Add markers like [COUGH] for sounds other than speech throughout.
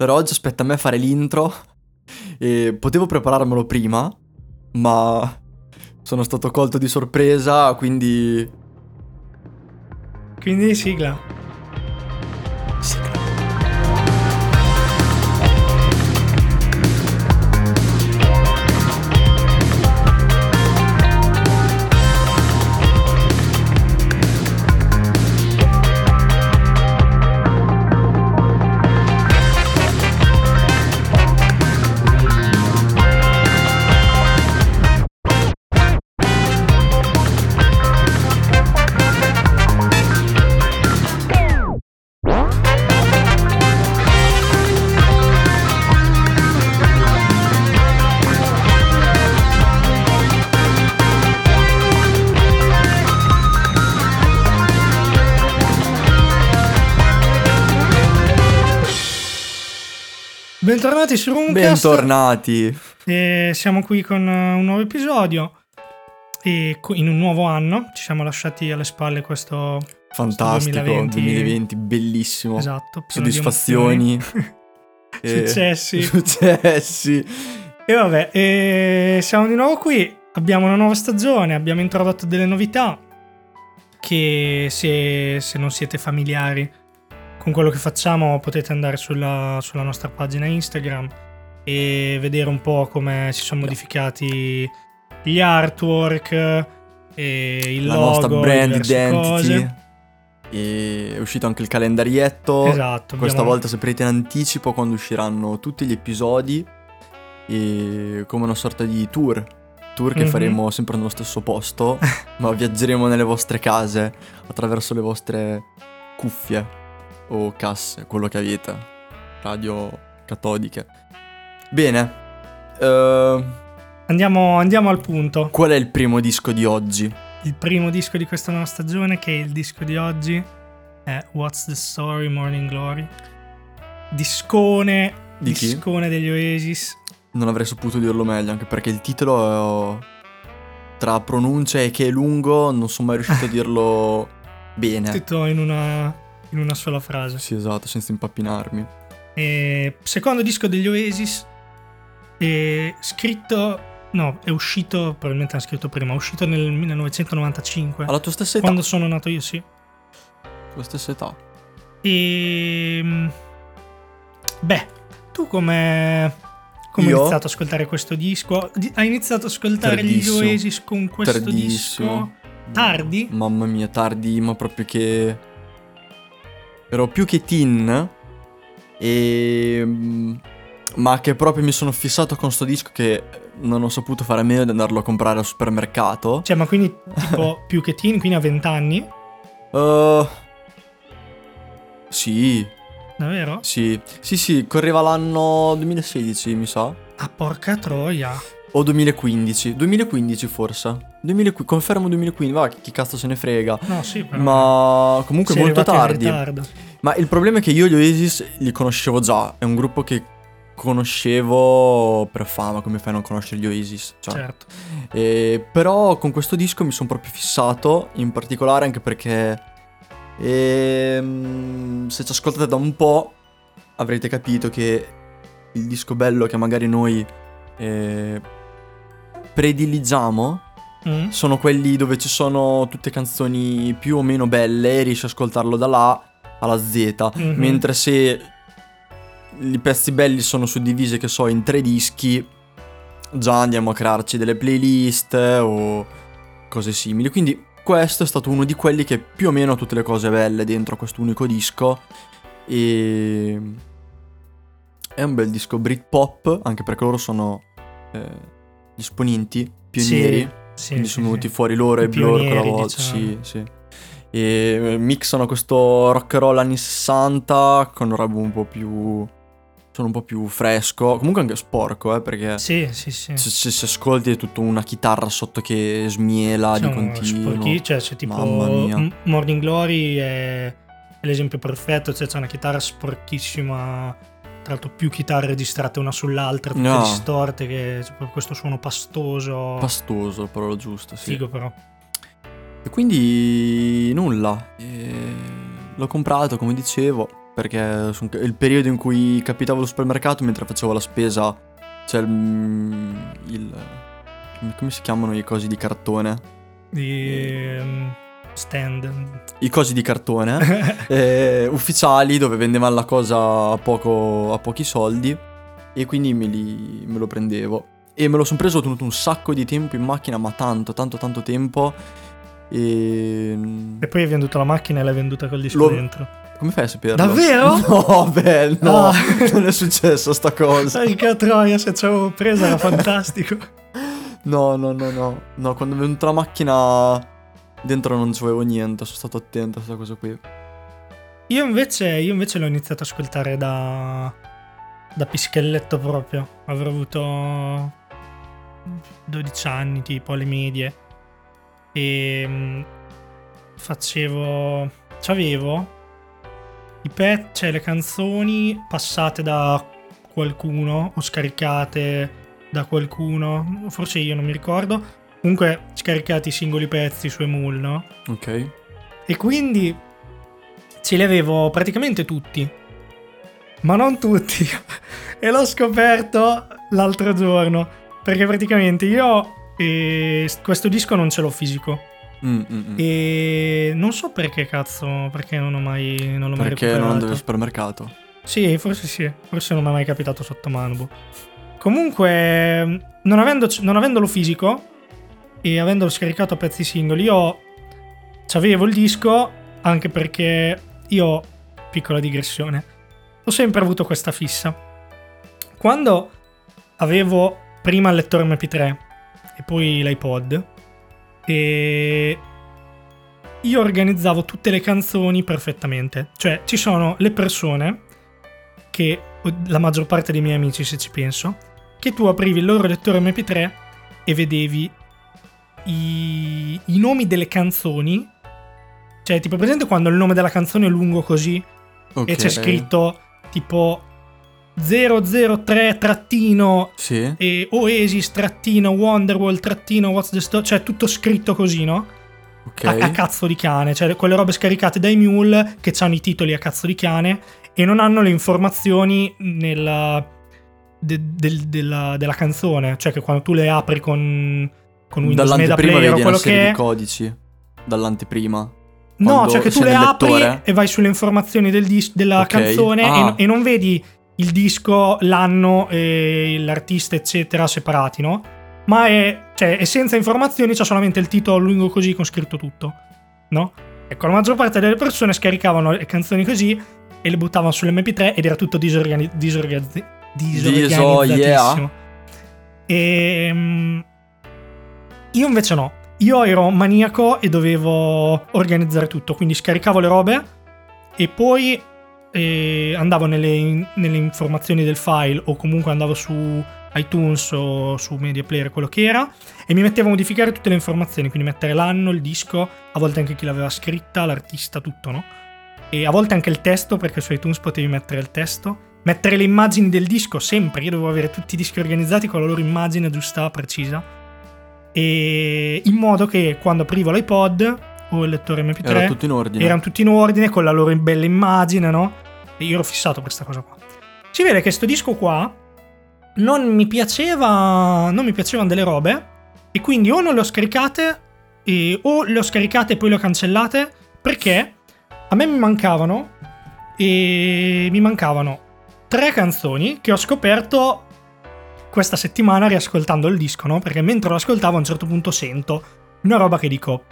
Però oggi aspetta a me fare l'intro e potevo prepararmelo prima, ma sono stato colto di sorpresa, quindi... Quindi sigla. Bentornati su Roomcast. Bentornati. E siamo qui con eh, un nuovo episodio. E in un nuovo anno ci siamo lasciati alle spalle questo Fantastico, 2020. 2020, bellissimo. esatto, Soddisfazioni. e- [LAUGHS] [LAUGHS] successi. Successi. E vabbè, e siamo di nuovo qui. Abbiamo una nuova stagione, abbiamo introdotto delle novità che se, se non siete familiari con quello che facciamo potete andare sulla, sulla nostra pagina Instagram e vedere un po' come si sono modificati gli artwork e il La logo, nostra brand identity. cose. E è uscito anche il calendarietto. Esatto, Questa abbiamo- volta saprete in anticipo quando usciranno tutti gli episodi. E come una sorta di tour. Tour che Mhm. faremo sempre nello stesso posto. [LAUGHS] ma viaggeremo nelle vostre case attraverso le vostre cuffie o casse, quello che avete. Radio catodiche. Bene. eh, Andiamo, andiamo al punto. qual è il primo disco di oggi? Il primo disco di questa nuova stagione, che è il disco di oggi, è What's the Story Morning Glory. Discone, Di chi? discone degli Oasis. Non avrei saputo dirlo meglio, anche perché il titolo è... tra pronuncia e che è lungo, non sono mai riuscito a [LAUGHS] dirlo bene. Tutto in una, in una sola frase. Sì, esatto, senza impappinarmi. E secondo disco degli Oasis, è scritto... No, è uscito, probabilmente l'hanno scritto prima, è uscito nel 1995. Alla tua stessa età. Quando sono nato io, sì. Tua stessa età. E... Beh, tu come... Come hai iniziato ad ascoltare questo disco? Di- Hai iniziato ad ascoltare gli Tardissimo. Oasis con questo Tardissimo. disco? Tardi? Mamma mia, tardi, ma proprio che... Ero più che teen. E... mm, Ma che proprio mi sono fissato con sto disco che non ho saputo fare a meno di andarlo a comprare al supermercato. Cioè, ma quindi tipo [LAUGHS] più che teen, quindi a 20 anni? Uh, sì, Davvero? sì, sì, sì, correva l'anno 2016, mi sa. Ah, porca troia. O 2015, 2015 forse. 2015, confermo 2015, va, chi cazzo se ne frega. No, sì, però... Ma comunque sei molto tardi. Ma il problema è che io gli Oasis li conoscevo già. È un gruppo che conoscevo per fama, come fai a non conoscere gli Oasis? Cioè, Certo. E però con questo disco mi sono proprio fissato, in particolare anche perché ehm, se ci ascoltate da un po' avrete capito che il disco bello che magari noi eh, prediligiamo Mm? sono quelli dove ci sono tutte canzoni più o meno belle e riesci ad ascoltarlo da là alla Z, Mhm. mentre se i pezzi belli sono suddivisi, che so, in tre dischi, già andiamo a crearci delle playlist o cose simili. Quindi questo è stato uno di quelli che più o meno ha tutte le cose belle dentro questo unico disco e è un bel disco Britpop, anche perché loro sono eh, gli esponenti pionieri. Sì, Quindi sì, sono venuti sì. fuori loro I e Blur quella volta. diciamo. Sì, sì. E eh, mixano questo rock and roll anni 60 con roba un po' più. Sono un po' più fresco. Comunque anche sporco, eh, perché Sì, sì, sì. se, se si ascolti è tutta una chitarra sotto che smiela di Sono continuo. sporchi- cioè, c'è tipo. M- Morning Glory è, è l'esempio perfetto, cioè c'è una chitarra sporchissima, tra l'altro più chitarre registrate una sull'altra, tutte No. distorte, che proprio questo suono pastoso, Pastoso, parola giusta, sì. figo però. E quindi nulla. E l'ho comprato, come dicevo. Perché il periodo in cui capitavo allo supermercato mentre facevo la spesa c'è il, il- come si chiamano i cosi di cartone? Di ehm, stand. I cosi di cartone [LAUGHS] eh, ufficiali dove vendevano la cosa a, poco, a pochi soldi e quindi me, li- me lo prendevo. E me lo sono preso, ho tenuto un sacco di tempo in macchina, ma tanto, tanto, tanto tempo. E... E poi hai venduto la macchina e l'hai venduta col disco Lo- dentro. Come fai a saperlo? Davvero? [LAUGHS] No, beh, no, Ah. [LAUGHS] non è successo sta cosa. Porca troia, se ci avevo presa era fantastico. No, no, no, no. No, quando è venuta la macchina dentro non c'avevo niente, sono stato attento a questa cosa qui. Io invece, io invece l'ho iniziato ad ascoltare da, da pischelletto proprio. Avrò avuto 12 anni, tipo, alle medie. E mm, facevo... C'avevo i pezzi, cioè le canzoni passate da qualcuno o scaricate da qualcuno. Forse io non mi ricordo. Comunque scaricati i singoli pezzi su Emul, no? Ok. E quindi ce li avevo praticamente tutti. Ma non tutti. [LAUGHS] e l'ho scoperto l'altro giorno. Perché praticamente io eh, questo disco non ce l'ho fisico. Mm, mm, mm. E non so perché cazzo, perché non ho mai, non l'ho mai Perché non recuperato. andavi al supermercato? Sì, forse sì, forse non mi è mai capitato sotto mano. boh. Comunque, non, avendo- non avendolo fisico e avendolo scaricato a pezzi singoli, io c'avevo il disco anche perché io, piccola digressione, ho sempre avuto questa fissa. Quando avevo prima il lettore MP3 e poi l'iPod, e io organizzavo tutte le canzoni perfettamente. Cioè, ci sono le persone che la maggior parte dei miei amici, se ci penso, che tu aprivi il loro lettore MP3 e vedevi i, i nomi delle canzoni. Cioè, tipo, presente quando il nome della canzone è lungo così Ok. e c'è scritto tipo 003 trattino Sì. e Oasis trattino Wonderwall trattino What's the Story, cioè tutto scritto così, no? Ok. A, a cazzo di cane, cioè quelle robe scaricate dai mule che hanno i titoli a cazzo di cane e non hanno le informazioni nella, de- del- della, della canzone, cioè che quando tu le apri con, con Windows Media Player o quello che è, codici. Dall'anteprima. No, cioè che tu le apri lettore. e vai sulle informazioni del dis- della Ok. canzone e Ah. no- e, non vedi il disco, l'anno, e l'artista, eccetera, separati, no? Ma è, cioè, è senza informazioni, c'è solamente il titolo lungo così con scritto tutto, no? Ecco, la maggior parte delle persone scaricavano le canzoni così e le buttavano sull'MP3 ed era tutto disorgani- disorgazzi- disorganizzatissimo. E mm, io invece no. Io ero maniaco e dovevo organizzare tutto, quindi scaricavo le robe e poi eh, andavo nelle, nelle informazioni del file o comunque andavo su iTunes o su Media Player, quello che era, e mi mettevo a modificare tutte le informazioni, quindi mettere l'anno, il disco, a volte anche chi l'aveva scritta, l'artista, tutto, no? E a volte anche il testo, perché su iTunes potevi mettere il testo. Mettere le immagini del disco, sempre. Io dovevo avere tutti i dischi organizzati con la loro immagine giusta, precisa. E in modo che quando aprivo l'iPod o il lettore MP3 Era tutto in ordine. erano tutti in ordine con la loro bella immagine, no? E io ero fissato per questa cosa qua. Si vede che sto disco qua non mi piaceva, non mi piacevano delle robe e quindi o non le ho scaricate e- o le ho scaricate e poi le ho cancellate perché a me mi mancavano e mi mancavano tre canzoni che ho scoperto questa settimana riascoltando il disco, no? Perché mentre lo ascoltavo a un certo punto sento una roba che dico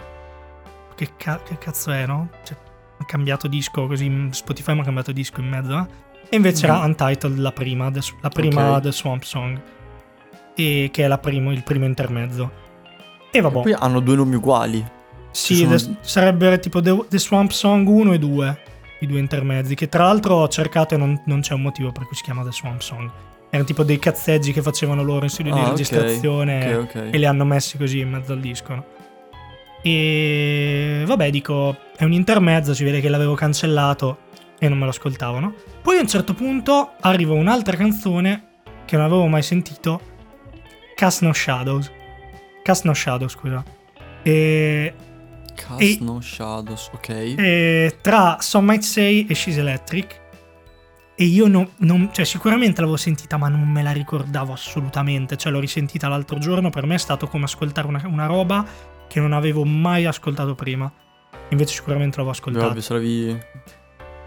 che, ca- che cazzo è, no? Cioè, ha cambiato disco così, Spotify mi ha cambiato disco in mezzo, eh? E invece era Mm. Untitled la prima, The- la prima Ok. del Swamp Song, e che è la primo- il primo intermezzo. E vabbè, Poi hanno due nomi uguali. sì, sono- The- sarebbero tipo The, The Swamp Song 1 e 2, i due intermezzi, che tra l'altro ho cercato e non, non c'è un motivo per cui si chiama The Swamp Song. Erano tipo dei cazzeggi che facevano loro in studio Ah, di registrazione Ok, ok. e li hanno messi così in mezzo al disco. no? E vabbè, dico, è un intermezzo, si vede che l'avevo cancellato e non me lo ascoltavano. Poi a un certo punto arriva un'altra canzone che non avevo mai sentito, Cast No Shadows. Cast No Shadows, scusa. E, Cast No Shadows, ok. e tra Some Might Say e She's Electric, e io no- non, cioè sicuramente l'avevo sentita ma non me la ricordavo assolutamente, cioè l'ho risentita l'altro giorno, per me è stato come ascoltare una, una roba che non avevo mai ascoltato prima, invece sicuramente l'avevo ascoltata. Se l'avevi...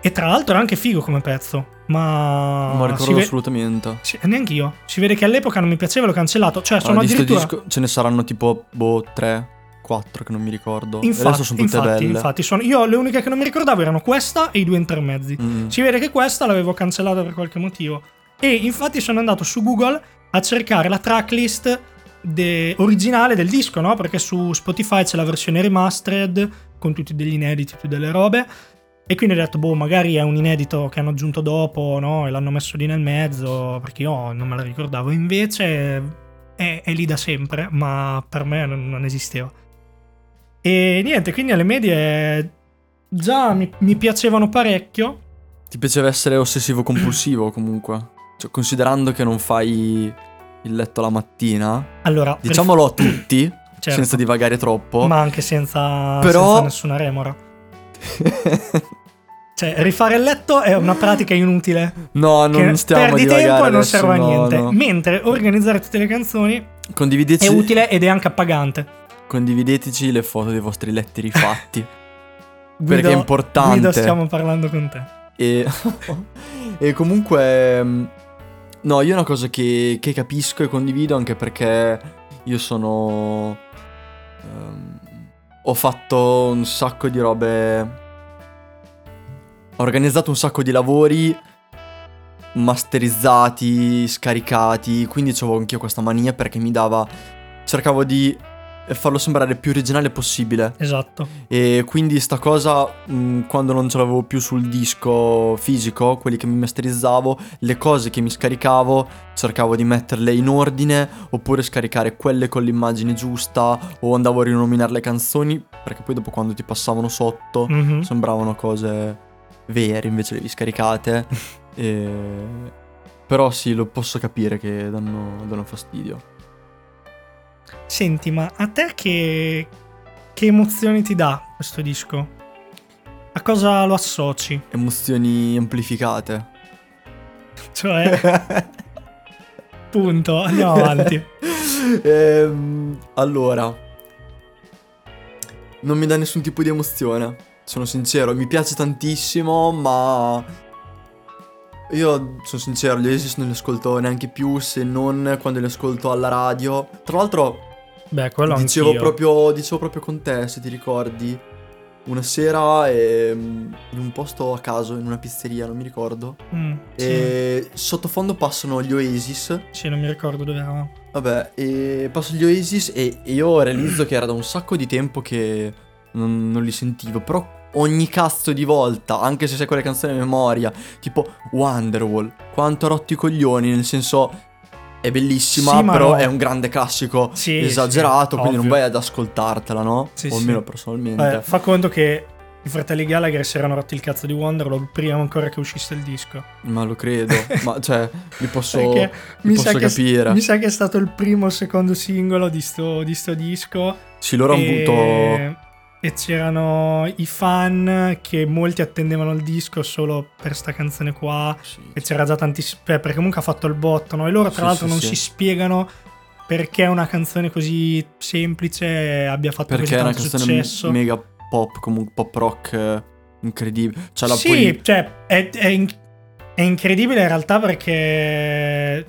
E tra l'altro è anche figo come pezzo, ma... Non me lo si ricordo ve- assolutamente. sì, neanche io. Si vede che all'epoca non mi piaceva, l'ho cancellato. Cioè, sono Allora, addirittura... disco ce ne saranno tipo, boh, 3, 4 che non mi ricordo. Infatti, adesso sono tutte infatti, belle. infatti sono... io le uniche che non mi ricordavo erano questa e i due intermezzi. Mm. Si vede che questa l'avevo cancellata per qualche motivo. E infatti sono andato su Google a cercare la tracklist de- originale del disco, no? Perché su Spotify c'è la versione remastered con tutti degli inediti, tutte delle robe. E quindi ho detto, boh, magari è un inedito che hanno aggiunto dopo, no? E l'hanno messo lì nel mezzo, perché io non me la ricordavo. Invece è, è lì da sempre, ma per me non, non esisteva. E niente, quindi alle medie già mi, mi piacevano parecchio. Ti piaceva essere ossessivo compulsivo [CLEARS THROAT] comunque? Cioè, considerando che non fai il letto la mattina, Allora, per- diciamolo a [CLEARS THROAT] tutti, certo, senza divagare troppo. ma anche senza, Però- senza nessuna remora. [LAUGHS] Cioè, rifare il letto è una pratica inutile. no, non stiamo a perdi tempo e non serve a niente. no. Mentre organizzare tutte le canzoni è utile ed è anche appagante. Condivideteci le foto dei vostri letti rifatti. [LAUGHS] Guido, perché è importante. Guido, stiamo parlando con te. E, [LAUGHS] e comunque, mm, no, io una cosa che, che capisco e condivido anche perché io sono... ehm, ho fatto un sacco di robe... Ho organizzato un sacco di lavori masterizzati, scaricati, quindi avevo anch'io questa mania perché mi dava... Cercavo di farlo sembrare più originale possibile. Esatto. E quindi sta cosa, mh, quando non ce l'avevo più sul disco fisico, quelli che mi masterizzavo, le cose che mi scaricavo, cercavo di metterle in ordine, oppure scaricare quelle con l'immagine giusta, o andavo a rinominare le canzoni, perché poi dopo quando ti passavano sotto, Mhm. sembravano cose vere, invece le avevi scaricate. [LAUGHS] e... Però sì, lo posso capire che danno, danno fastidio. Senti, ma a te che, che emozioni ti dà questo disco? A cosa lo associ? Emozioni amplificate. [LAUGHS] Cioè, punto, andiamo avanti. [LAUGHS] Ehm, allora, non mi dà nessun tipo di emozione. Sono sincero, mi piace tantissimo, ma io sono sincero, gli Oasis non li ascolto neanche più se non quando li ascolto alla radio. Tra l'altro, Beh, quello dicevo anch'io. proprio, dicevo proprio con te, se ti ricordi. Una sera ehm, in un posto a caso, in una pizzeria, non mi ricordo. Mm, sì. E sottofondo passano gli Oasis. Sì, non mi ricordo dove eravamo. Vabbè, e passo gli Oasis e io realizzo che era da un sacco di tempo che non, non li sentivo, però ogni cazzo di volta, anche se sai quelle canzoni a memoria, tipo Wonderwall, quanto ha rotto i coglioni, nel senso è bellissima, Sì, però no. è un grande classico Sì, esagerato, sì, quindi non ovvio. vai ad ascoltartela, no? Sì, o almeno personalmente. Vabbè, fa conto che i fratelli Gallagher si erano rotti il cazzo di Wonderwall prima ancora che uscisse il disco. Ma lo credo, [LAUGHS] ma cioè, li posso, li mi posso che, capire. mi sa che è stato il primo o secondo singolo di sto, di sto disco. Sì, loro hanno e... avuto... e c'erano i fan che molti attendevano il disco solo per sta canzone qua. Sì, E c'era già tantissimi. Perché comunque ha fatto il botto, no? E loro, tra Sì, l'altro, sì, non si spiegano perché una canzone così semplice abbia fatto Perché così è una tanto canzone successo. mega pop, comunque pop rock eh, incredibile. Cioè la sì, puoi... cioè, è, è in- è incredibile in realtà perché.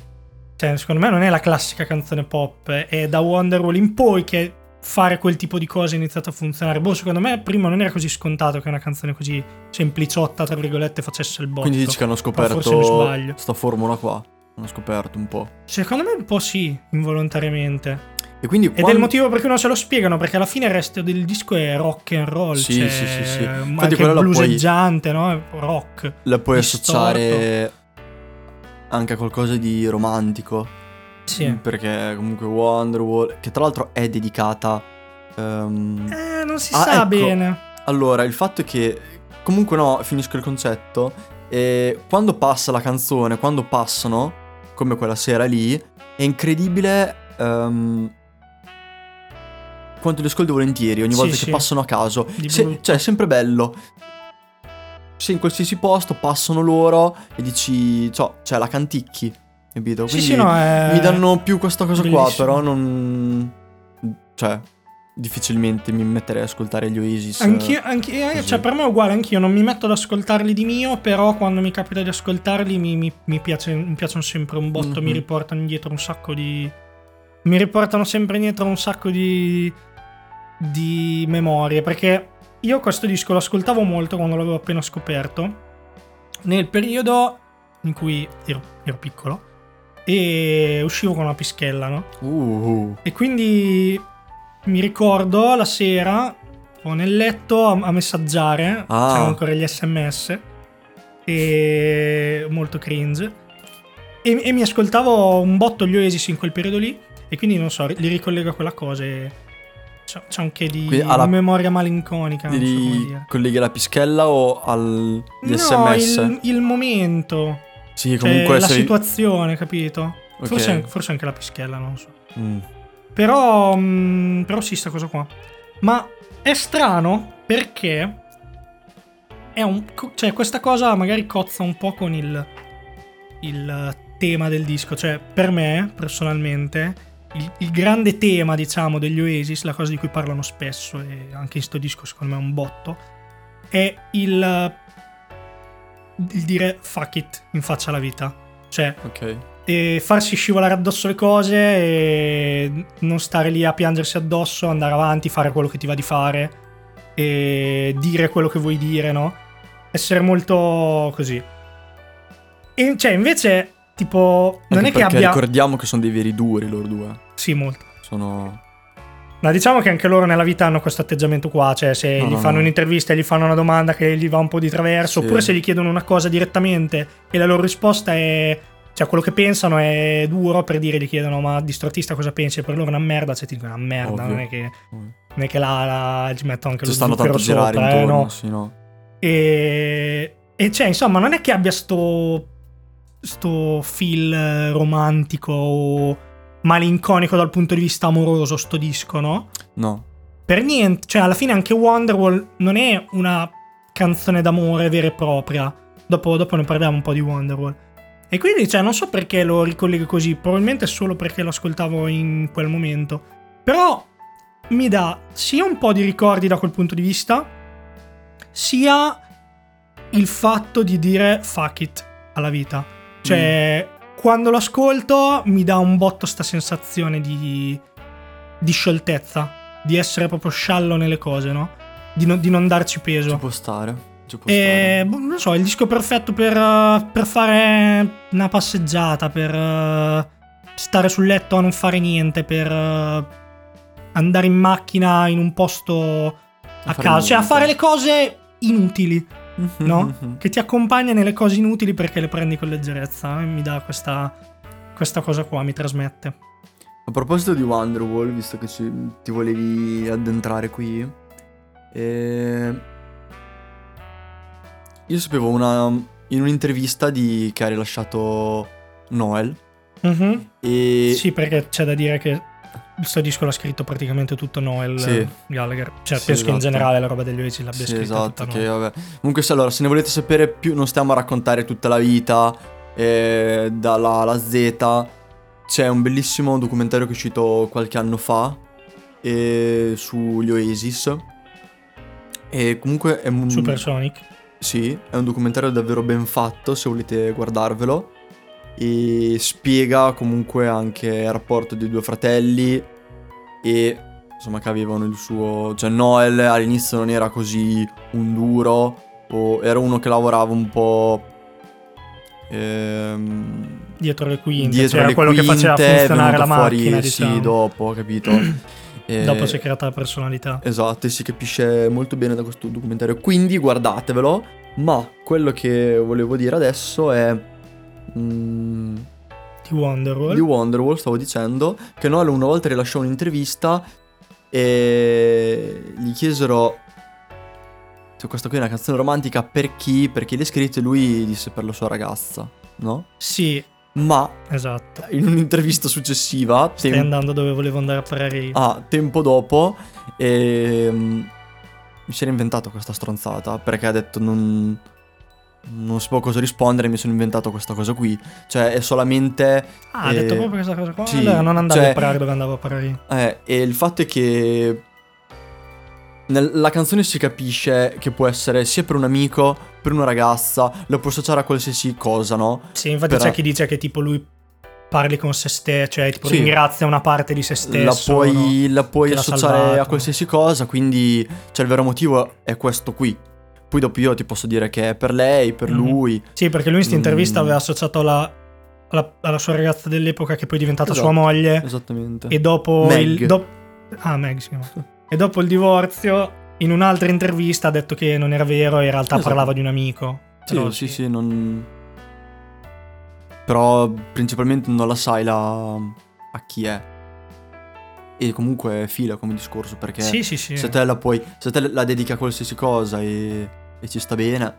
Cioè, secondo me non è la classica canzone pop. È da Wonderwall in poi che fare quel tipo di cose è iniziato a funzionare. Boh, secondo me prima non era così scontato che una canzone così sempliciotta, tra virgolette, facesse il botto. Quindi dici che hanno scoperto sbaglio. sta formula qua. Hanno scoperto un po'. Secondo me un po' sì, involontariamente. E quindi Ed è il motivo per cui non se lo spiegano, perché alla fine il resto del disco è rock and roll. Sì, cioè, sì, sì, sì. ma Infatti Anche quello la puoi- no? Rock. la puoi distorto. associare anche a qualcosa di romantico. Sì. Perché comunque Wonderwall, che tra l'altro è dedicata... ehm, Eh, non si Ah, sa ecco. bene. Allora, il fatto è che comunque no, finisco il concetto. E quando passa la canzone, quando passano, come quella sera lì, è incredibile ehm, quanto li ascolto volentieri ogni Sì, volta sì. che passano a caso. Se- cioè, è sempre bello. sei in qualsiasi posto, passano loro e dici, cioè, cioè la canticchi, capito? Sì, Quindi sì, no, è... mi danno più questa cosa qua, bellissimo. però non... Cioè, difficilmente mi metterei ad ascoltare gli Oasis. Anch'io, anch'io- così. cioè per me è uguale, anch'io non mi metto ad ascoltarli di mio, però quando mi capita di ascoltarli mi, mi- mi piace- mi piacciono sempre un botto, Mhm. mi riportano indietro un sacco di... Mi riportano sempre indietro un sacco di... di memorie, perché io questo disco lo ascoltavo molto quando l'avevo appena scoperto, nel periodo in cui ero, ero piccolo e uscivo con una pischella, no? Uh, E quindi mi ricordo la sera, ero nel letto a, a messaggiare, Ah. c'erano ancora gli sms, e molto cringe. E, e mi ascoltavo un botto gli Oasis in quel periodo lì, e quindi non so, li ricollego a quella cosa e c'è, anche di Quindi alla- memoria malinconica. Non so colleghi alla pischella o agli No, sms? il, il momento, Sì, cioè, comunque la sei- situazione, capito? Ok. Forse, forse anche la pischella, non lo so. Mm. Però, mm, però sì, sta cosa qua. Ma è strano perché è un, cioè, questa cosa magari cozza un po' con il, il tema del disco. Cioè, per me, personalmente, il, il grande tema, diciamo, degli Oasis, la cosa di cui parlano spesso, e anche in sto disco secondo me è un botto, è il, il dire fuck it in faccia alla vita. Cioè, Ok. e farsi scivolare addosso le cose e non stare lì a piangersi addosso, andare avanti, fare quello che ti va di fare e dire quello che vuoi dire, no? Essere molto così. E cioè, invece, tipo, non Anche è che perché abbia. ricordiamo che sono dei veri duri loro due. Sì, molto. Sono... Ma diciamo che anche loro nella vita hanno questo atteggiamento qua, cioè se No, gli no, fanno no. un'intervista e gli fanno una domanda che gli va un po' di traverso, Sì. oppure se gli chiedono una cosa direttamente e la loro risposta è... Cioè, quello che pensano è duro per dire, gli chiedono ma di cosa pensi? Per loro è una merda, cioè ti dicono una merda, Ovvio. non è che, non è che là, là ci metto anche Ci lo stanno tanto a girare sopra, eh, intorno, no? sì, no. E, e cioè, insomma, non è che abbia sto, sto feel romantico o malinconico dal punto di vista amoroso, sto disco, no? No. Per niente, cioè alla fine anche Wonderwall non è una canzone d'amore vera e propria. Dopo, dopo ne parliamo un po' di Wonderwall. E quindi, cioè, non so perché lo ricollego così, probabilmente solo perché lo ascoltavo in quel momento. Però mi dà sia un po' di ricordi da quel punto di vista, sia il fatto di dire fuck it alla vita. Cioè, quando lo ascolto mi dà un botto sta sensazione di, di scioltezza, di essere proprio sciallo nelle cose, no? Di, non- di non darci Ci peso. può stare. Ci può E boh, non so, il disco perfetto per, eh, per fare una passeggiata, per eh, stare sul letto a non fare niente, per eh, andare in macchina in un posto a fare caso, cioè a fare le cose inutili, stare. no? che ti accompagna nelle cose inutili perché le prendi con leggerezza. E mi dà questa, questa cosa qua, mi trasmette. A proposito di Wonderwall, visto che ci- ti volevi addentrare qui, eh, io sapevo una, in un'intervista di, che ha rilasciato Noel Mhm. e Sì, perché c'è da dire che questo disco l'ha scritto praticamente tutto Noel Sì. Gallagher. Cioè, Sì, penso che in esatto. generale la roba degli Oasis l'abbia Sì, scritta esatto, tutta che Noel. vabbè. Comunque se allora, se ne volete sapere più, non stiamo a raccontare tutta la vita eh, dalla alla Z. C'è un bellissimo documentario che è uscito qualche anno fa eh, sugli Oasis. E comunque è un, Supersonic. Sì, è un documentario davvero ben fatto se volete guardarvelo. E spiega comunque anche il rapporto dei due fratelli e insomma che avevano il suo... Cioè Noel all'inizio non era così un duro, o era uno che lavorava un po'... ehm, Dietro le quinte. dietro cioè, era le quello che faceva quinte, è funzionare la fuori, macchina, Sì, diciamo. dopo, capito? [CLEARS THROAT] E- Dopo si è creata la personalità. Esatto, e si capisce molto bene da questo documentario. Quindi guardatevelo. Ma quello che volevo dire adesso è. mm, Di Wonderwall. di Wonderwall, stavo dicendo. Che Noel una volta rilasciò un'intervista e gli chiesero. Se questa qui è una canzone romantica per chi? Perché l'hai scritta e lui disse per la sua ragazza, no? Sì, Ma esatto. in un'intervista successiva, Stai tem- andando dove volevo andare a parare io. Ah, tempo dopo ehm, mi si era inventato questa stronzata perché ha detto non, non può cosa rispondere, mi sono inventato questa cosa qui. Cioè, è solamente. Ah, ha eh, detto proprio questa cosa qua. sì, allora non andavo cioè- a parare dove andavo a parare io. Eh, e il fatto è che. Nella canzone si capisce che può essere sia per un amico, per una ragazza, lo puoi associare a qualsiasi cosa, no? Sì, infatti Però- c'è chi dice che tipo lui parli con se stesso, cioè tipo Sì. ringrazia una parte di se stesso. la puoi, la puoi associare salvato. a qualsiasi cosa, quindi cioè, il vero motivo è questo qui. Poi dopo io ti posso dire che è per lei, per Mhm. lui. Sì, perché lui in questa intervista Mm. aveva associato la, alla, alla sua ragazza dell'epoca che poi è diventata Esatto. sua moglie Esattamente. e dopo Meg. il do- ah, Meg si chiama. E dopo il divorzio in un'altra intervista ha detto che non era vero e in realtà Esatto. parlava di un amico. Sì, Però sì, sì, non... Però principalmente non la sai la... a chi è. E comunque fila come discorso, perché Sì, sì, sì. se te la puoi... Se te la dedichi a qualsiasi cosa e, e ci sta bene...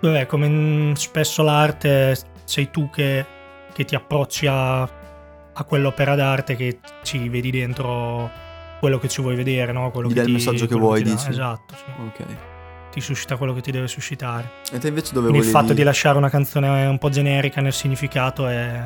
Vabbè, come spesso l'arte sei tu che, che ti approcci a, a quell'opera d'arte che ci vedi dentro quello che ci vuoi vedere, no? Quello che dai il ti- messaggio che vuoi, ti dà. dici? Esatto, sì. Ok. Ti suscita quello che ti deve suscitare. E te invece dove Quindi il volevi... fatto di lasciare una canzone un po' generica nel significato è...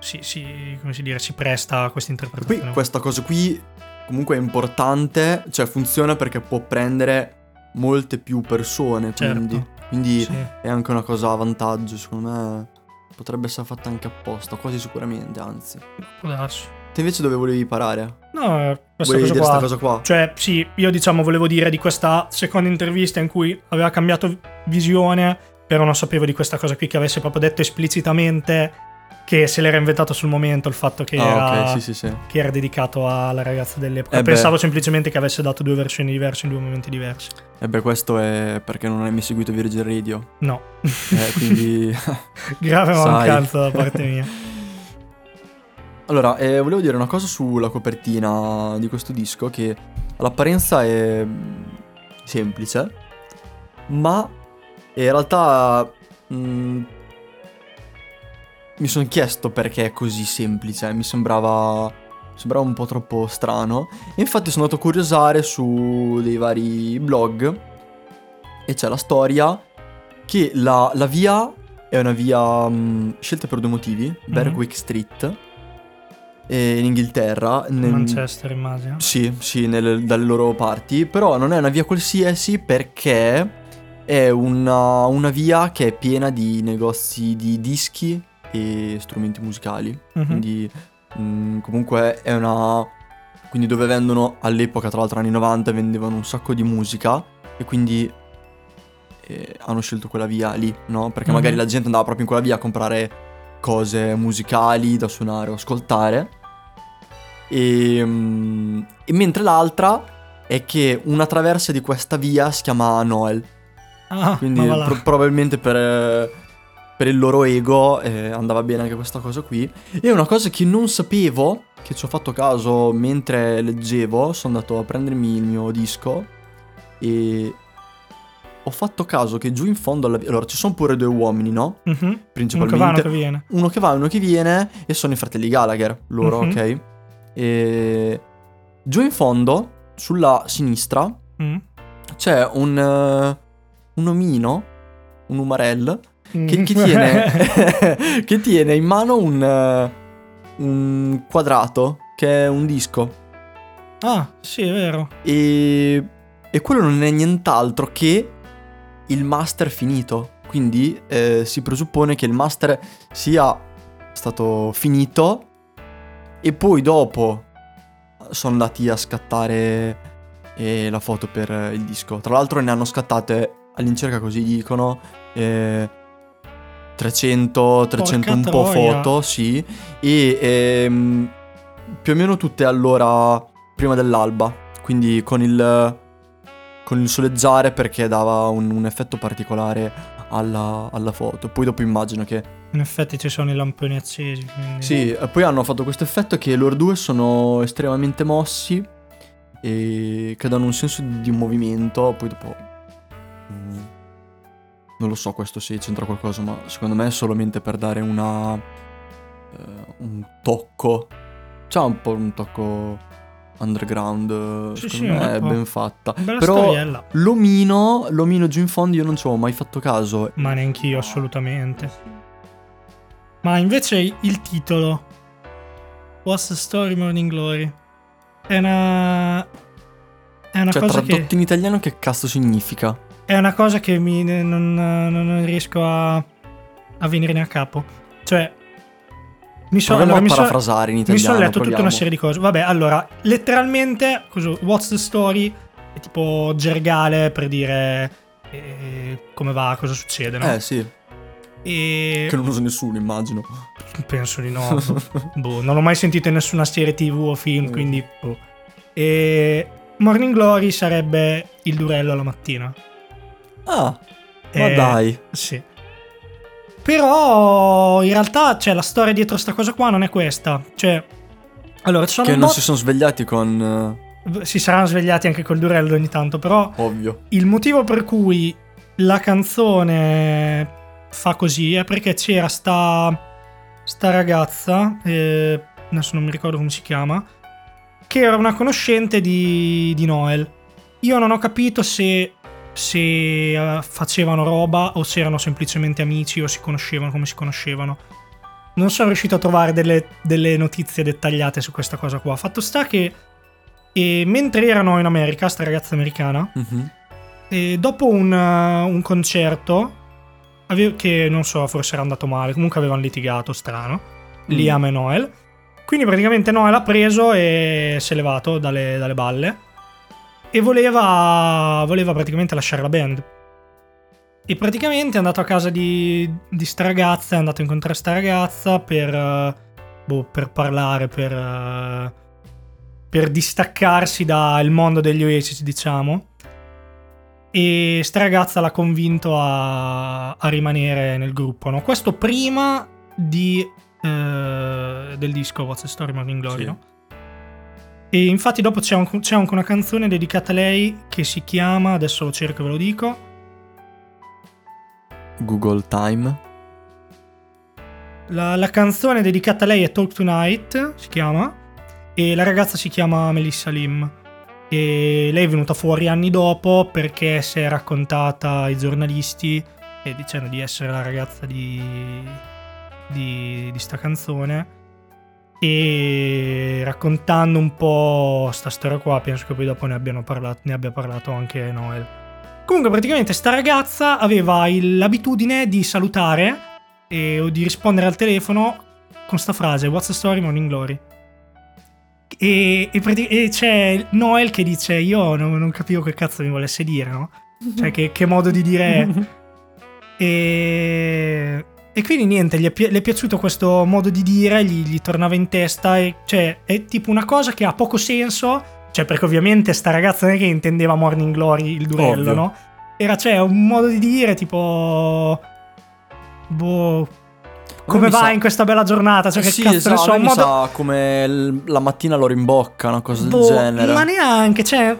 Sì, sì, come si dire, si presta a questa E interpretazione. poi questa cosa qui comunque è importante, cioè funziona perché può prendere molte più persone, Certo. quindi, quindi Sì. è anche una cosa a vantaggio, secondo me potrebbe essere fatta anche apposta, quasi sicuramente, anzi. può darsi. Te invece dove volevi parare? No, questa volevi cosa qua. cosa qua? Cioè, sì, io diciamo volevo dire di questa seconda intervista in cui aveva cambiato visione, però non sapevo di questa cosa qui che avesse proprio detto esplicitamente che se l'era inventato sul momento il fatto che, ah, era, ok, sì, sì, sì. che era dedicato alla ragazza dell'epoca. Eh beh. Pensavo semplicemente che avesse dato due versioni diverse in due momenti diversi. E beh, questo è perché non hai mai seguito Virgin Radio, No, eh, quindi... [LAUGHS] grave mancanza da parte mia. [LAUGHS] Allora, eh, volevo dire una cosa sulla copertina di questo disco che all'apparenza è mm, semplice, ma in realtà mm, mi sono chiesto perché è così semplice, mi sembrava, sembrava un po' troppo strano. E infatti sono andato a curiosare su dei vari blog e c'è la storia che la, la via è una via mm, scelta per due motivi, Berwick Street eh, in Inghilterra. nel- Manchester, immagino. Sì, sì, nelle- dalle loro parti, però non è una via qualsiasi perché è una, una via che è piena di negozi di dischi e strumenti musicali. Mhm. Quindi mm, comunque è una... Quindi dove vendono all'epoca, tra l'altro anni 90, vendevano un sacco di musica e quindi eh, hanno scelto quella via lì, no? Perché Mhm. magari la gente andava proprio in quella via a comprare cose musicali da suonare o ascoltare. E, mm, e mentre l'altra è che una traversa di questa via si chiama Noel. Ah, Quindi pro- probabilmente per, eh, per il loro ego eh, andava bene anche questa cosa qui. E una cosa che non sapevo, che ci ho fatto caso mentre leggevo, sono andato a prendermi il mio disco e ho fatto caso che giù in fondo alla. Allora, ci sono pure due uomini, no? Mhm. Un Principalmente. cavano che viene. Uno che va e uno che viene e sono i fratelli Gallagher, loro, Mhm. ok? E giù in fondo, sulla sinistra, Mm. c'è un, eh, un omino, un umarell, che, Mm. che tiene, [LAUGHS] [LAUGHS] che tiene in mano un, eh, un quadrato, che è un disco. ah, sì, è vero. E, e quello non è nient'altro che il master finito. Quindi eh, si presuppone che il master sia stato finito e poi dopo sono andati a scattare eh, la foto per il disco. Tra l'altro ne hanno scattate all'incirca così dicono eh, 300, 300 un po' troia. foto, sì, e ehm, più o meno tutte all'ora prima dell'alba, quindi con il, con il soleggiare perché dava un, un effetto particolare alla, alla foto. Poi dopo immagino che In effetti ci sono i lamponi accesi. Quindi... sì, poi hanno fatto questo effetto che loro due sono estremamente mossi e che danno un senso di movimento. Poi dopo. Non lo so questo se c'entra qualcosa, ma secondo me è solamente per dare una. eh, un tocco. C'ha un po' un tocco underground. Sì, secondo sì, me è ben fatta. Bella Però storiella. l'omino, l'omino giù in fondo io non ci ho mai fatto caso. Ma neanch'io, assolutamente. Ma invece il titolo What's the Story Morning Glory è una è una Cioè, cosa tradotto che in italiano che cazzo significa? È una cosa che mi non, non- riesco a a venirne a capo. Cioè mi sono allora, mi so- parafrasare in mi italiano. sono letto tutta proviamo. una serie di cose. Vabbè, allora, letteralmente, cosa- what's the story? È tipo gergale per dire eh, come va, cosa succede, no? Eh sì, E che non usa nessuno, immagino. penso di no. [LAUGHS] boh, non l'ho mai sentito in nessuna serie TV o film, Mm. quindi boh. E Morning Glory sarebbe il durello alla mattina. Ah, ma Eh, dai. Sì. Però in realtà, cioè, la storia dietro sta cosa qua non è questa. Cioè, allora, ci sono Che non si sono svegliati con... si saranno svegliati anche col durello ogni tanto, però eh, ovvio. il motivo per cui la canzone fa così è perché c'era sta, sta ragazza, eh, adesso non mi ricordo come si chiama, che era una conoscente di, di Noel. Io non ho capito se, se eh, facevano roba o se erano semplicemente amici o si conoscevano come si conoscevano. Non sono riuscito a trovare delle, delle notizie dettagliate su questa cosa qua. Fatto sta che e mentre erano in America, sta ragazza americana, e dopo un, uh, un concerto, ave- che non so, forse era andato male, comunque avevano litigato, strano, Liam e Noel. Quindi praticamente Noel ha preso e si è levato dalle, dalle balle e voleva, voleva praticamente lasciare la band. E praticamente è andato a casa di, di sta ragazza, è andato a incontrare sta ragazza per, eh, boh, per parlare, per, eh, per distaccarsi dal mondo degli Oasis, diciamo. E sta ragazza l'ha convinto a, a rimanere nel gruppo, no? Questo prima di, eh, del disco What's the Story Morning Glory, Sì. no? E infatti dopo c'è, un- c'è anche una canzone dedicata a lei che si chiama, adesso lo cerco e ve lo dico, Google Time. La, la canzone dedicata a lei è Talk Tonight, si chiama, e la ragazza si chiama Melissa Lim. E lei è venuta fuori anni dopo perché si è raccontata ai giornalisti e dicendo di essere la ragazza di, di, di sta canzone. E raccontando un po' sta storia qua, penso che poi dopo ne, abbiano parlato, ne abbia parlato anche Noel. Comunque, praticamente, sta ragazza aveva il- l'abitudine di salutare e- o di rispondere al telefono con sta frase: What's the story, Morning Glory? E, e e c'è Noel che dice: Io non, non capivo che cazzo mi volesse dire, no? Cioè, che, che modo di dire è. [LAUGHS] E, e quindi niente, gli è, pi- è piaciuto questo modo di dire, gli, gli tornava in testa. E, cioè, è tipo una cosa che ha poco senso. Cioè, perché ovviamente sta ragazza non è che intendeva Morning Glory il durello, Ovvio. no? Era cioè un modo di dire tipo. Boh. Come va sa- in questa bella giornata? Cioè, che sì, cazzo esatto, ne so, un modo. sa come la mattina loro in bocca, una cosa del Boh, genere. Ma neanche, cioè,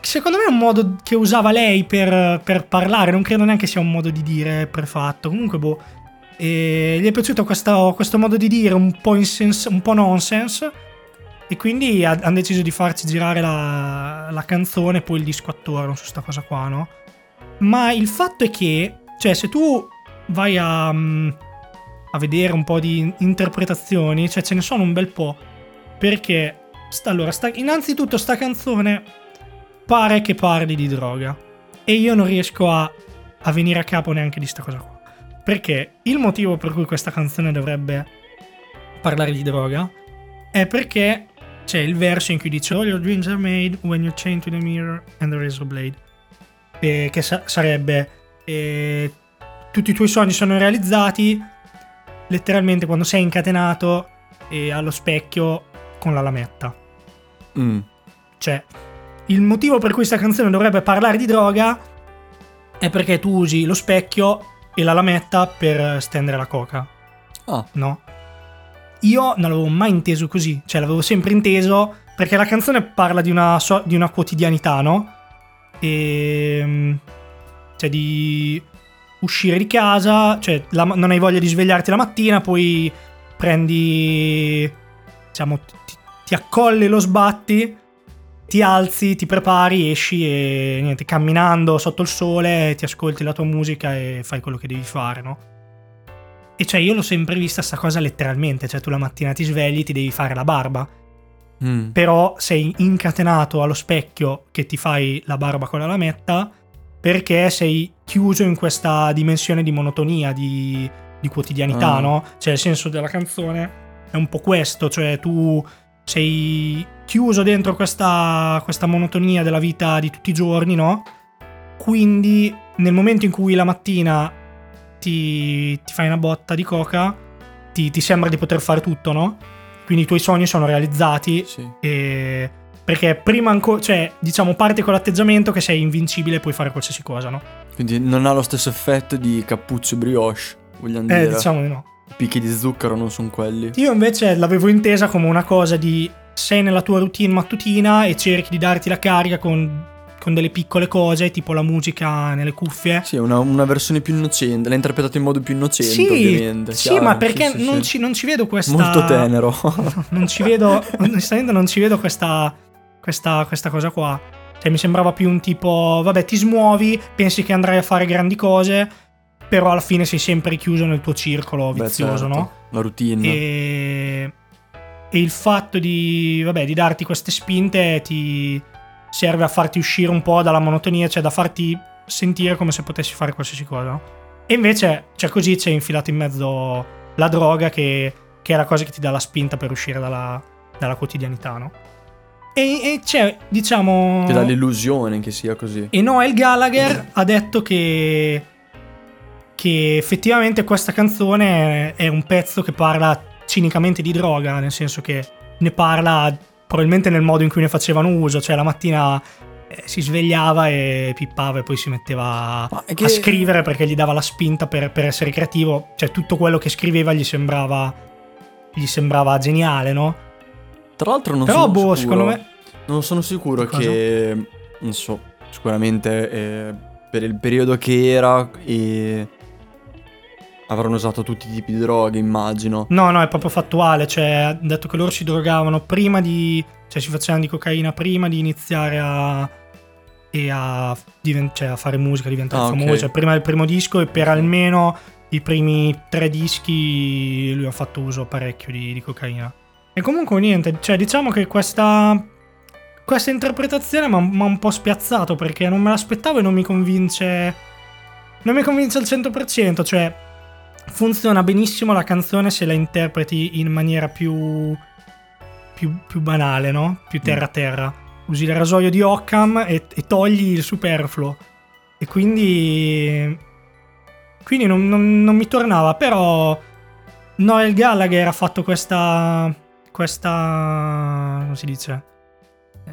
secondo me è un modo che usava lei per, per parlare, non credo neanche sia un modo di dire prefatto. Comunque, boh, e gli è piaciuto questo, questo modo di dire un po', insens- un po' nonsense. E quindi hanno deciso di farci girare la, la canzone e poi il disco attorno su sta cosa qua, no? Ma il fatto è che, cioè, se tu vai a, mm, a vedere un po' di interpretazioni, cioè ce ne sono un bel po'. Perché, sta- allora, sta- innanzitutto sta canzone pare che parli di droga. E io non riesco a, a venire a capo neanche di sta cosa qua. Perché il motivo per cui questa canzone dovrebbe parlare di droga è perché c'è il verso in cui dice All your dreams are made when you're chained to the mirror and the razor blade. E che sa- sarebbe eh, tutti i tuoi sogni sono realizzati letteralmente quando sei incatenato e allo specchio con la lametta. Mm. Cioè, il motivo per cui questa canzone dovrebbe parlare di droga è perché tu usi lo specchio e la lametta per stendere la coca, Ah, no? Io non l'avevo mai inteso così, cioè l'avevo sempre inteso perché la canzone parla di una, so- di una quotidianità, no? E, cioè di uscire di casa, cioè la- non hai voglia di svegliarti la mattina, poi prendi, diciamo, ti, ti accolli lo sbatti ti alzi, ti prepari, esci e niente, camminando sotto il sole, ti ascolti la tua musica e fai quello che devi fare, no? E cioè io l'ho sempre vista sta cosa letteralmente, cioè tu la mattina ti svegli, ti devi fare la barba, Mm. però sei incatenato allo specchio che ti fai la barba con la lametta perché sei chiuso in questa dimensione di monotonia, di, di quotidianità, Ah. no? Cioè il senso della canzone è un po' questo, cioè tu sei chiuso dentro questa, questa monotonia della vita di tutti i giorni, no? Quindi nel momento in cui la mattina ti, ti fai una botta di coca, ti, ti sembra di poter fare tutto, no? Quindi i tuoi sogni sono realizzati Sì. e- perché prima ancora, cioè, diciamo, parti con l'atteggiamento che sei invincibile e puoi fare qualsiasi cosa, no? Quindi non ha lo stesso effetto di cappuccio brioche, vogliamo Eh, dire. diciamo di no. I picchi di zucchero non sono quelli. Io invece l'avevo intesa come una cosa di sei nella tua routine mattutina e cerchi di darti la carica con, con delle piccole cose, tipo la musica nelle cuffie. Sì, una, una versione più innocente. L'ha interpretato in modo più innocente, Sì, ovviamente. sì, chiaro. ma perché Sì, sì, non. Ci, non ci vedo questa... Molto tenero. [LAUGHS] non ci vedo, onestamente non ci vedo questa, questa, questa cosa qua. Cioè mi sembrava più un tipo, vabbè ti smuovi, pensi che andrai a fare grandi cose, però alla fine sei sempre chiuso nel tuo circolo Beh, vizioso, certo, no? La routine. E, e il fatto di, vabbè, di darti queste spinte ti serve a farti uscire un po' dalla monotonia, cioè da farti sentire come se potessi fare qualsiasi cosa. no? E invece, cioè così c'è infilato in mezzo la droga che, che è la cosa che ti dà la spinta per uscire dalla, dalla quotidianità, no? E, e c'è, diciamo... Che dà l'illusione che sia così. E Noel Gallagher ha detto che, che effettivamente questa canzone è un pezzo che parla cinicamente di droga, nel senso che ne parla probabilmente nel modo in cui ne facevano uso, cioè la mattina eh, si svegliava e pippava e poi si metteva è a che- scrivere perché gli dava la spinta per, per essere creativo, cioè tutto quello che scriveva gli sembrava, gli sembrava geniale, no? Tra l'altro non Però sono boh, sicuro. secondo me... Non sono sicuro Cosa? che... Non so, sicuramente eh, per il periodo che era e... Avranno usato tutti i tipi di droghe, immagino. No, no, è proprio fattuale. Cioè, ha detto che loro si drogavano prima di. cioè, si facevano di cocaina prima di iniziare a. e a, cioè, a fare musica, a diventare Ah, ok. famosi. Cioè, prima del primo disco e per almeno i primi tre dischi lui ha fatto uso parecchio di, di cocaina. E comunque niente, cioè, diciamo che questa. questa interpretazione mi ha un po' spiazzato perché non me l'aspettavo e non mi convince. Non mi convince al 100%, cioè funziona benissimo la canzone se la interpreti in maniera più, più, più banale, no? Più terra terra. Usi il rasoio di Occam e, e togli il superfluo. E quindi... Quindi non, non- non mi tornava, però Noel Gallagher ha fatto questa... questa... come si dice? Eh,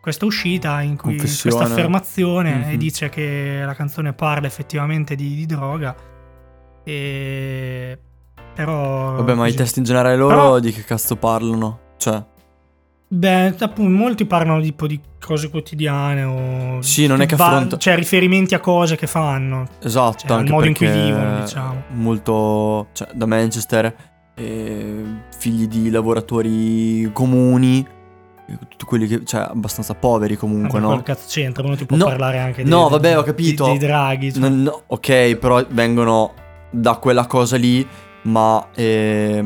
Questa uscita in cui questa affermazione Mhm. e dice che la canzone parla effettivamente di, di droga. E però Vabbè, ma i testi in generale loro Però- di che cazzo parlano? Cioè, Beh, appunto, molti parlano tipo di cose quotidiane o Sì, non è che va- affronta- cioè riferimenti a cose che fanno. esatto, Cioè, anche modo in cui vivono, diciamo. Molto, cioè, da Manchester, eh, figli di lavoratori comuni, eh, tutti quelli che, cioè, abbastanza poveri comunque, Vabbè, no? Quel cazzo c'entra, uno ti può No, parlare anche no, dei, vabbè, ho capito. dei draghi. cioè. Non- no, ok, però vengono da quella cosa lì, ma eh,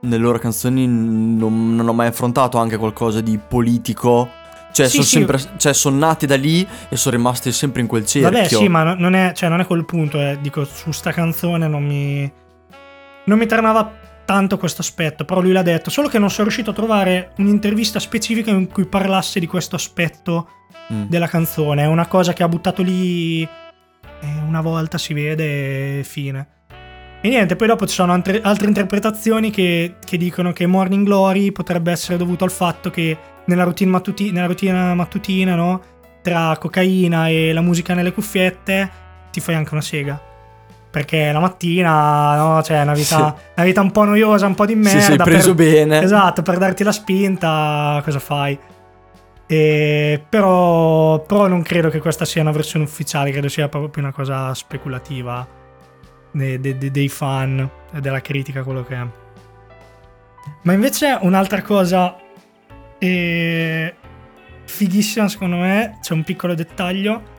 nelle loro canzoni non, non ho mai affrontato anche qualcosa di politico. Cioè, Sì, sono sì. sempre. Cioè, sono nati da lì e sono rimasti sempre in quel cerchio. Vabbè, sì, ma no- non è, cioè, non è quel punto. eh. Dico, su sta canzone non mi. Non mi tornava tanto questo aspetto. Però lui l'ha detto. Solo che non sono riuscito a trovare un'intervista specifica in cui parlasse di questo aspetto Mm. della canzone. È una cosa che ha buttato lì. E una volta si vede e fine. E niente, poi dopo ci sono altre, altre interpretazioni che, che dicono che Morning Glory potrebbe essere dovuto al fatto che nella routine, mattuti- nella routine mattutina, no? Tra cocaina e la musica nelle cuffiette, ti fai anche una sega. Perché la mattina, no? Cioè, una vita, una vita un po' noiosa, un po' di merda. Sì, sei preso per- bene. Esatto, per darti la spinta, cosa fai? E, però, però non credo che questa sia una versione ufficiale, credo sia proprio una cosa speculativa de- de- de- dei fan e della critica, quello che è. Ma invece un'altra cosa eh, fighissima secondo me, c'è un piccolo dettaglio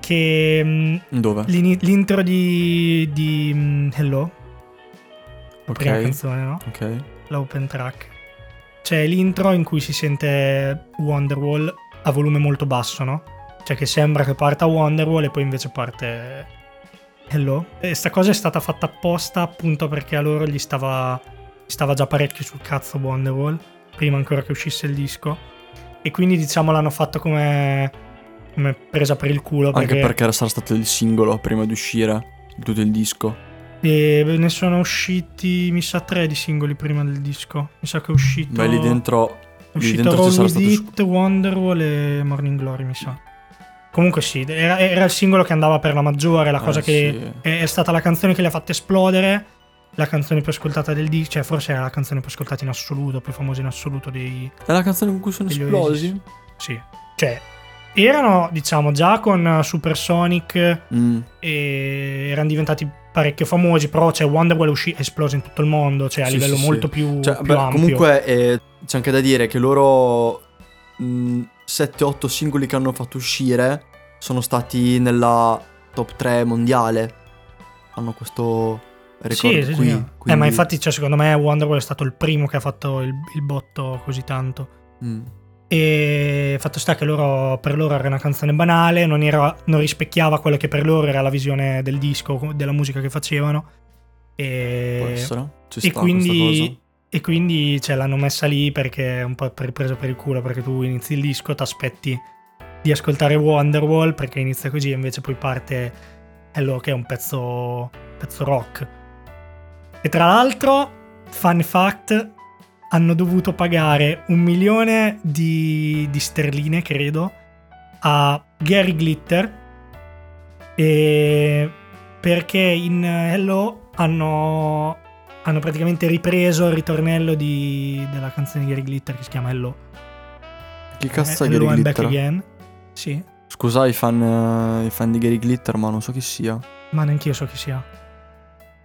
che mm, Dove? l'intro di, di mm, Hello, Ok. prima canzone, no? Ok. L'open track. C'è l'intro in cui si sente Wonderwall a volume molto basso, no? Cioè che sembra che parta Wonderwall e poi invece parte Hello. E sta cosa è stata fatta apposta appunto perché a loro gli stava, gli stava già parecchio sul cazzo Wonderwall, prima ancora che uscisse il disco. E quindi diciamo l'hanno fatto come, come presa per il culo. Anche perché era stato il singolo prima di uscire tutto il disco. E ne sono usciti, mi sa, tre di singoli prima del disco. Mi sa che è uscito... Beh, lì dentro, È uscito dentro Roll With. It, Wonderwall e Morning Glory, mi sa. Comunque sì, era, era il singolo che andava per la maggiore, la cosa Eh, che sì. è, è stata la canzone che li ha fatti esplodere, la canzone più ascoltata del disco, cioè forse era la canzone più ascoltata in assoluto, più famosa in assoluto dei... È la canzone con cui sono esplosi? Sì. Cioè, erano, diciamo, già con Supersonic Mm. e erano diventati parecchio famosi, però cioè Wonderwall è esploso in tutto il mondo, cioè a Sì, livello sì, sì. molto più, Cioè, più beh, ampio. comunque eh, c'è anche da dire che loro 7-8 singoli che hanno fatto uscire sono stati nella top 3 mondiale. Hanno questo record Sì, sì, qui. sì. Eh, quindi- ma infatti, cioè, secondo me, Wonderwall è stato il primo che ha fatto il, il botto così tanto. Mm. E fatto sta che loro, per loro era una canzone banale, non, era- non rispecchiava quello che per loro era la visione del disco, della musica che facevano. E, e quindi, e quindi cioè, l'hanno messa lì perché è un po' per, presa per il culo, perché tu inizi il disco, ti aspetti di ascoltare Wonderwall perché inizia così e invece poi parte Hello che è un pezzo, pezzo rock. E tra l'altro, fun fact, hanno dovuto pagare un milione di, di sterline, credo, a Gary Glitter e perché in Hello hanno, hanno praticamente ripreso il ritornello di- della canzone di Gary Glitter che si chiama Hello. Chi cazzo è Hello Gary I'm Back Glitter? Again. Sì, Scusa i fan, eh, i fan di Gary Glitter, ma non so chi sia. ma neanche io so chi sia.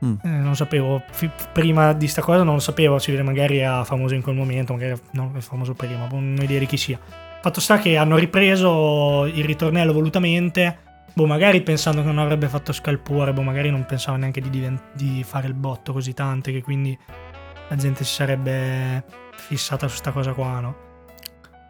Mm. Eh, non sapevo, fi- prima di sta cosa non lo sapevo, si vede magari era famoso in quel momento, magari no, è famoso prima, non ho idea di chi sia. Fatto sta che hanno ripreso il ritornello volutamente, boh, magari pensando che non avrebbe fatto scalpore, boh, magari non pensavo neanche di, diven- di fare il botto così tante, che quindi la gente si sarebbe fissata su sta cosa qua, no?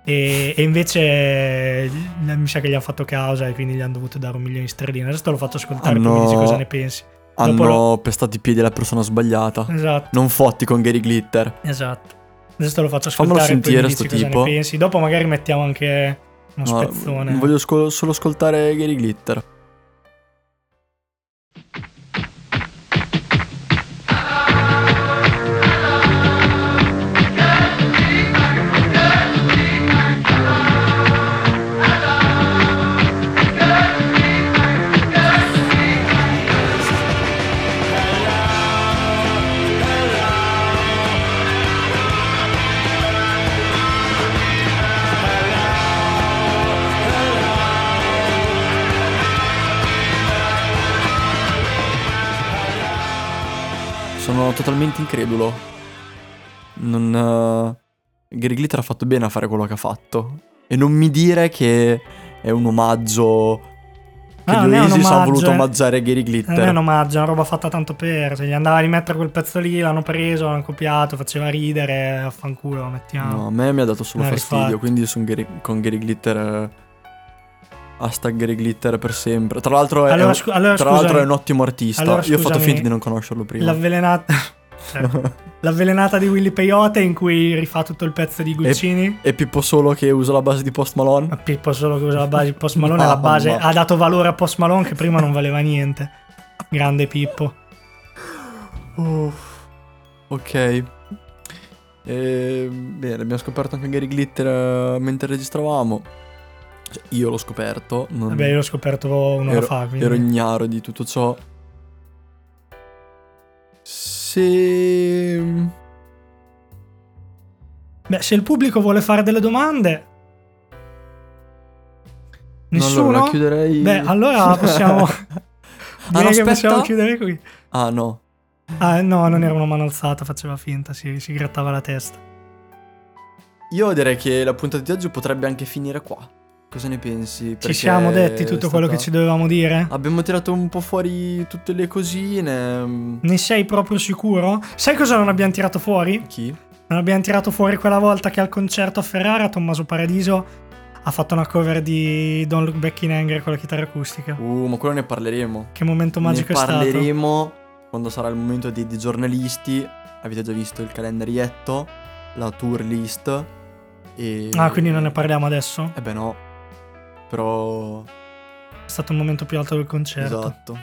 E, e invece mi sa che gli hanno fatto causa e quindi gli hanno dovuto dare un milione di sterline. Adesso te l'ho fatto ascoltare, poi mi dici Hanno- cosa ne pensi. Hanno Dopo pestato i piedi alla persona sbagliata. Esatto. Non fotti con Gary Glitter. Esatto. Adesso te lo faccio Fammelo ascoltare mi sentire sto tipo. Dopo magari mettiamo anche uno No, spezzone. voglio sco- solo ascoltare Gary Glitter. Sono totalmente incredulo. Non. eh, Gary Glitter ha fatto bene a fare quello che ha fatto. E non mi dire che è un omaggio. Che Ah, gli Oasis hanno voluto eh. omaggiare Gary Non è Glitter. un omaggio, è una roba fatta tanto per. Se gli andava a rimettere quel pezzo lì, l'hanno preso, l'hanno copiato, faceva ridere, affanculo, lo mettiamo. No, a me mi ha dato solo fastidio. rifatto. Quindi sono Gary- con Gary Glitter. Eh, Hashtag Gary Glitter per sempre. Tra l'altro è, Allora, un- scu- allora, tra l'altro è un ottimo artista. Allora, Io ho fatto finta di non conoscerlo prima. l'avvelenata... [LAUGHS] cioè, l'avvelenata di Willy Peyote in cui rifà tutto il pezzo di Guccini. E Pippo solo che usa la base di Post Malone. Ma Pippo solo che usa la base di Post Malone, la base ha dato valore a Post Malone che prima non valeva niente. Grande Pippo. Uff, ok. E, bene, abbiamo scoperto anche Gary Glitter eh, mentre registravamo. Cioè, io l'ho scoperto. Non Vabbè, io l'ho scoperto un'ora ero, fa. Quindi... ero ignaro di tutto ciò. Se... Beh, se il pubblico vuole fare delle domande. Nessuno? Allora, chiuderei... Beh, allora possiamo. [LAUGHS] Ah, Direi no, che possiamo chiudere qui. Ah, no. Ah, no, non era una mano alzata, faceva finta, si, si grattava la testa. Io direi che la puntata di oggi potrebbe anche finire qua. Cosa ne pensi? Ci Perché siamo detti tutto quello che ci dovevamo dire? Abbiamo tirato un po' fuori tutte le cosine. Ne sei proprio sicuro? Sai cosa non abbiamo tirato fuori? Chi? Non abbiamo tirato fuori quella volta che al concerto a Ferrara Tommaso Paradiso ha fatto una cover di Don't Look Back in Anger con la chitarra acustica. Uh, ma quello ne parleremo. Che momento magico ne è stato. parleremo quando sarà il momento dei, dei giornalisti. Avete già visto il calendarietto, la tour list. E... Ah, quindi non ne parliamo adesso? Eh beh no. Però... È stato il momento più alto del concerto. Esatto.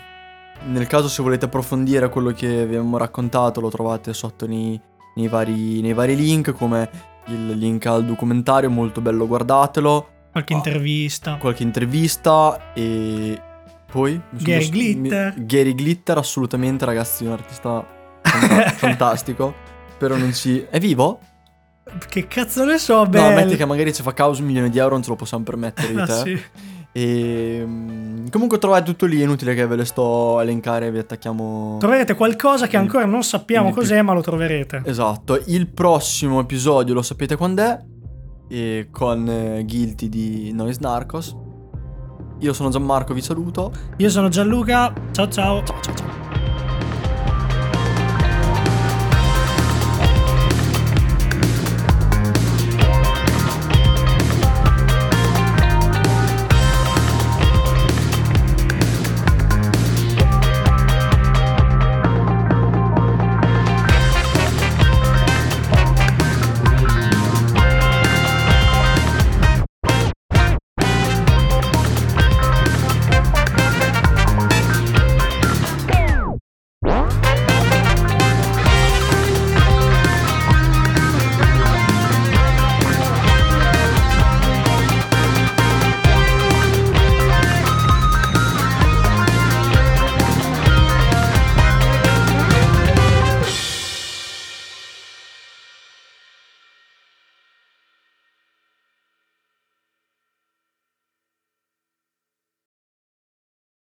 Nel caso se volete approfondire quello che vi abbiamo raccontato lo trovate sotto nei, nei vari, nei vari link come il link al documentario, molto bello, guardatelo. Qualche Ah. intervista. Qualche intervista e poi... mi sono- Gary Glitter. mi- Gary Glitter assolutamente ragazzi, un artista fanta- [LAUGHS] fantastico. Spero non ci... È vivo? Che cazzo ne so, No, bello. ammetti che magari ci fa causa un milione di euro, non ce lo possiamo permettere di Ah, te. sì. E mm, comunque trovate tutto lì, è inutile che ve le sto a elencare, vi attacchiamo. Troverete qualcosa che ancora non sappiamo cos'è, ma lo troverete. Esatto, il prossimo episodio lo sapete quando è e con eh, Guilty di Noise Narcos. Io sono Gianmarco, vi saluto. Io sono Gianluca. Ciao ciao. Ciao ciao ciao.